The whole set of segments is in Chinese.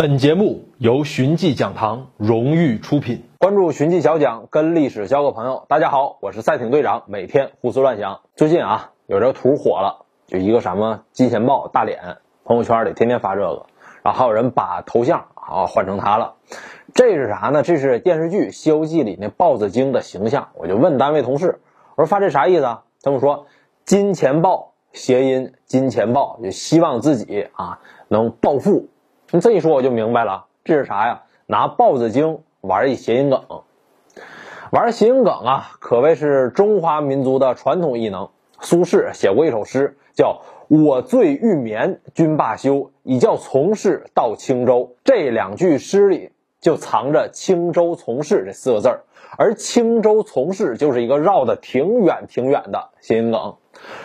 本节目由寻迹讲堂荣誉出品。关注寻迹小讲，跟历史交个朋友。大家好，我是赛艇队长，每天胡思乱想。最近啊，有这个图火了，就一个什么金钱豹大脸，朋友圈里天天发这个，然后还有人把头像啊换成他了。这是啥呢？这是电视剧《西游记》里那豹子精的形象。我就问单位同事，我说发这啥意思啊？他们说金钱豹谐音金钱豹，就希望自己啊能暴富。你这一说我就明白了，这是啥呀？拿豹子精玩一谐音梗，玩谐音梗啊，可谓是中华民族的传统艺能。苏轼写过一首诗，叫“我醉欲眠君罢休，已教从事到青州”。这两句诗里就藏着“青州从事”这四个字儿，而“青州从事”就是一个绕的挺远挺远的谐音梗。《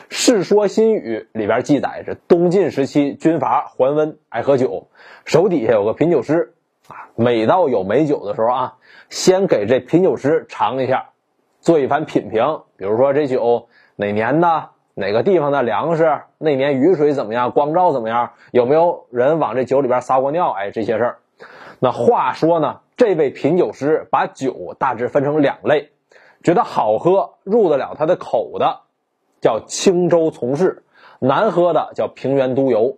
世说新语》里边记载着，东晋时期军阀桓温爱喝酒，手底下有个品酒师啊，每到有美酒的时候啊，先给这品酒师尝一下，做一番品评。比如说这酒哪年的，哪个地方的粮食，那年雨水怎么样，光照怎么样，有没有人往这酒里边撒过尿？哎，这些事儿。那话说呢，这位品酒师把酒大致分成两类，觉得好喝、入得了他的口的。叫青州从事，难喝的叫平原都邮。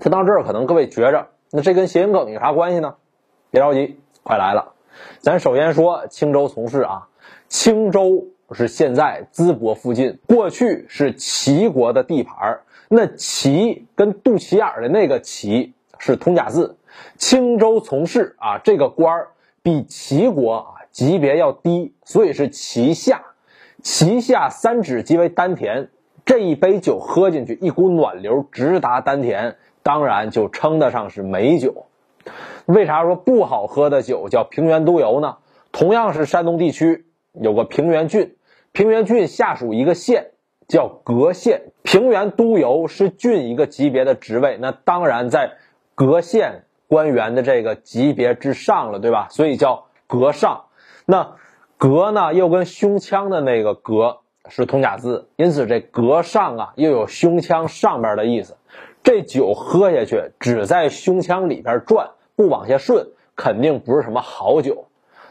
听到这儿，可能各位觉着，那这跟谐音梗有啥关系呢？别着急，快来了。咱首先说青州从事啊，青州是现在淄博附近，过去是齐国的地盘那齐跟肚脐眼的那个齐是通假字，青州从事啊，这个官儿比齐国啊级别要低，所以是齐下。脐下三指即为丹田，这一杯酒喝进去，一股暖流直达丹田，当然就称得上是美酒。为啥说不好喝的酒叫平原都邮呢？同样是山东地区，有个平原郡，平原郡下属一个县叫葛县，平原都邮是郡一个级别的职位，那当然在葛县官员的这个级别之上了，对吧？所以叫葛上。那。格呢，又跟胸腔的那个格是通假字，因此这格上啊，又有胸腔上边的意思。这酒喝下去，只在胸腔里边转，不往下顺，肯定不是什么好酒。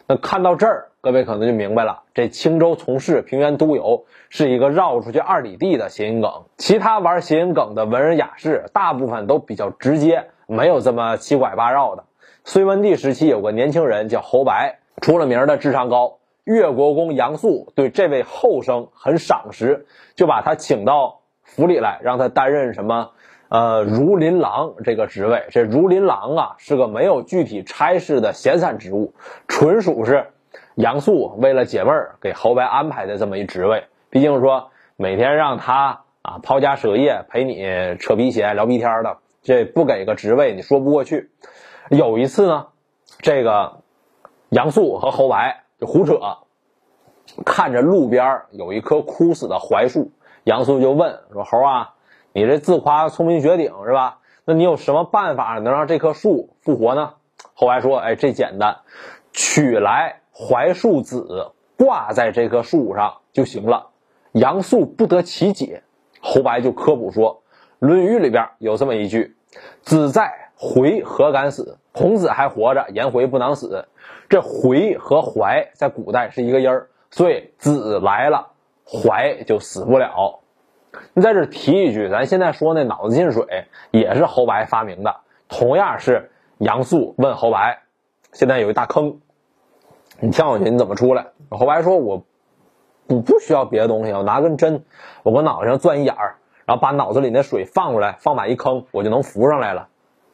那看到这儿，各位可能就明白了，这青州从事平原督邮是一个绕出去二里地的谐音梗。其他玩谐音梗的文人雅士，大部分都比较直接，没有这么七拐八绕的。隋文帝时期有个年轻人叫侯白，出了名的智商高。越国公杨素对这位后生很赏识，就把他请到府里来，让他担任什么？呃，儒林郎这个职位。这儒林郎啊，是个没有具体差事的闲散职务，纯属是杨素为了解闷儿给侯白安排的这么一职位。毕竟说每天让他啊抛家舍业陪你扯皮鞋聊逼天的，这不给个职位你说不过去。有一次呢，这个杨素和侯白。胡扯，看着路边有一棵枯死的槐树，杨素就问说：“猴啊，你这自夸聪明绝顶是吧？那你有什么办法能让这棵树复活呢？”侯白说：“哎，这简单，取来槐树籽挂在这棵树上就行了。”杨素不得其解，侯白就科普说，《论语》里边有这么一句：“子在，回何敢死？孔子还活着，颜回不能死。”这回和怀在古代是一个音儿，所以子来了，怀就死不了。你在这提一句，咱现在说那脑子进水也是侯白发明的，同样是杨素问侯白，现在有一大坑，你跳下去你怎么出来？侯白说：“我不不需要别的东西，我拿根针，我搁脑袋上钻一眼儿，然后把脑子里那水放出来，放满一坑，我就能浮上来了。”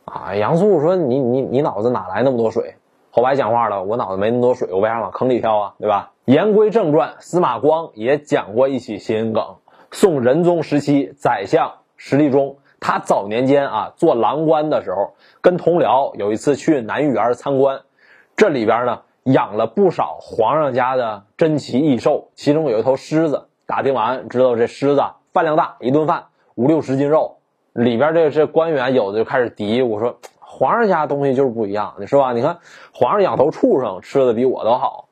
啊，杨素说：“你你你脑子哪来那么多水？”侯白讲话了，我脑子没那么多水，我为啥往坑里跳啊？对吧？言归正传，司马光也讲过一起谐音梗。宋仁宗时期，宰相石立忠，他早年间啊做郎官的时候，跟同僚有一次去南御园参观，这里边呢养了不少皇上家的珍奇异兽，其中有一头狮子。打听完，知道这狮子饭量大，一顿饭五六十斤肉。里边这这官员有的就开始嘀咕说。皇上家东西就是不一样，你是吧？你看皇上养头畜生吃的比我都好。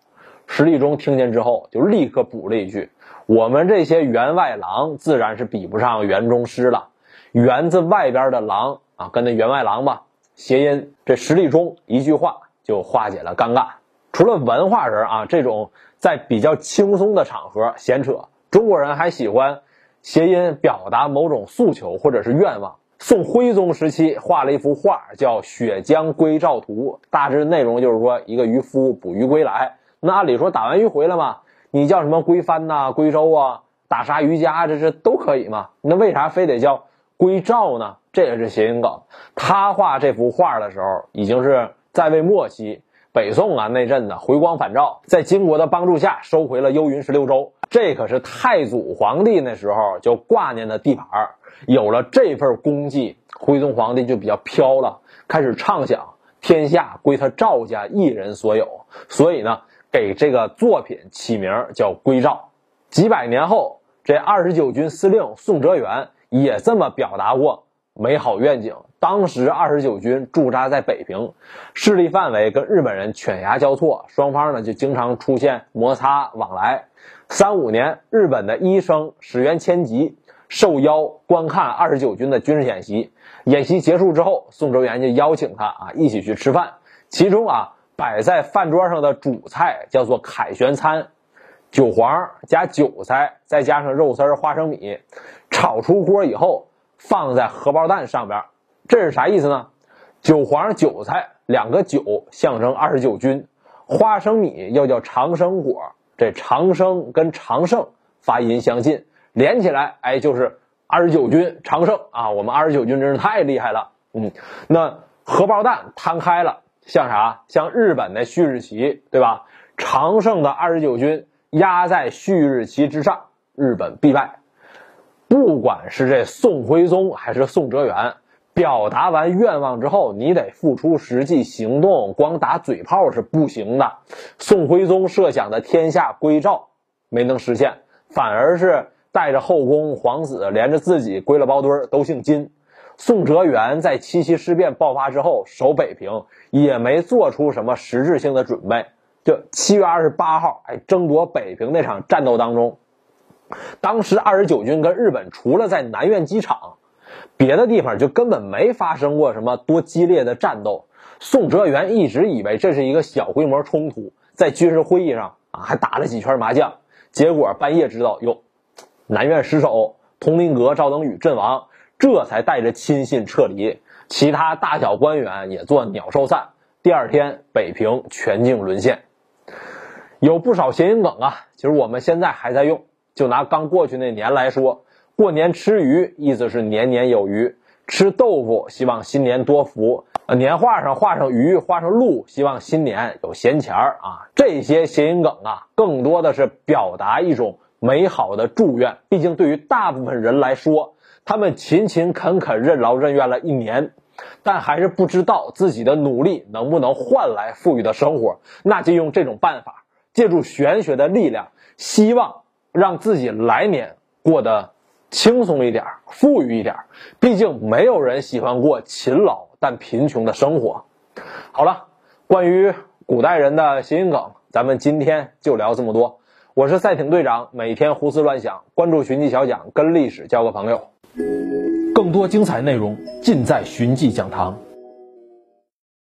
石立忠听见之后就立刻补了一句：“我们这些员外郎自然是比不上园中狮了。园子外边的狼啊，跟那员外郎吧，谐音，这石立中一句话就化解了尴尬。除了文化人啊，这种在比较轻松的场合闲扯，中国人还喜欢谐音表达某种诉求或者是愿望。宋徽宗时期画了一幅画，叫《雪江归赵图》，大致内容就是说一个渔夫捕鱼归来。那按理说打完鱼回来嘛，你叫什么归帆呐、归舟啊、打杀渔家，这这都可以嘛。那为啥非得叫归赵呢？这也是谐音梗。他画这幅画的时候，已经是在位末期。北宋啊，那阵子回光返照，在金国的帮助下收回了幽云十六州，这可是太祖皇帝那时候就挂念的地盘儿。有了这份功绩，徽宗皇帝就比较飘了，开始畅想天下归他赵家一人所有，所以呢，给这个作品起名叫《归赵》。几百年后，这二十九军司令宋哲元也这么表达过美好愿景。当时二十九军驻扎在北平，势力范围跟日本人犬牙交错，双方呢就经常出现摩擦往来。三五年，日本的医生石原千吉受邀观看二十九军的军事演习。演习结束之后，宋哲元就邀请他啊一起去吃饭。其中啊摆在饭桌上的主菜叫做凯旋餐，韭黄加韭菜，再加上肉丝、花生米，炒出锅以后放在荷包蛋上边。这是啥意思呢？韭黄、韭菜两个韭象征二十九军，花生米又叫长生果，这长生跟长胜发音相近，连起来哎就是二十九军长胜啊！我们二十九军真是太厉害了。嗯，那荷包蛋摊开了，像啥？像日本的旭日旗，对吧？长胜的二十九军压在旭日旗之上，日本必败。不管是这宋徽宗还是宋哲元。表达完愿望之后，你得付出实际行动，光打嘴炮是不行的。宋徽宗设想的天下归赵没能实现，反而是带着后宫皇子，连着自己归了包堆儿，都姓金。宋哲元在七七事变爆发之后守北平，也没做出什么实质性的准备。就七月二十八号，哎，争夺北平那场战斗当中，当时二十九军跟日本除了在南苑机场。别的地方就根本没发生过什么多激烈的战斗。宋哲元一直以为这是一个小规模冲突，在军事会议上啊还打了几圈麻将。结果半夜知道哟，南苑失守，佟麟阁、赵登禹阵亡，这才带着亲信撤离，其他大小官员也做鸟兽散。第二天，北平全境沦陷。有不少谐音梗啊，其实我们现在还在用。就拿刚过去那年来说。过年吃鱼，意思是年年有余；吃豆腐，希望新年多福。年画上画上鱼，画上鹿，希望新年有闲钱儿啊。这些谐音梗啊，更多的是表达一种美好的祝愿。毕竟对于大部分人来说，他们勤勤恳恳、任劳任怨了一年，但还是不知道自己的努力能不能换来富裕的生活。那就用这种办法，借助玄学的力量，希望让自己来年过得。轻松一点，富裕一点，毕竟没有人喜欢过勤劳但贫穷的生活。好了，关于古代人的谐音梗，咱们今天就聊这么多。我是赛艇队长，每天胡思乱想，关注寻迹小讲，跟历史交个朋友。更多精彩内容尽在寻迹讲堂。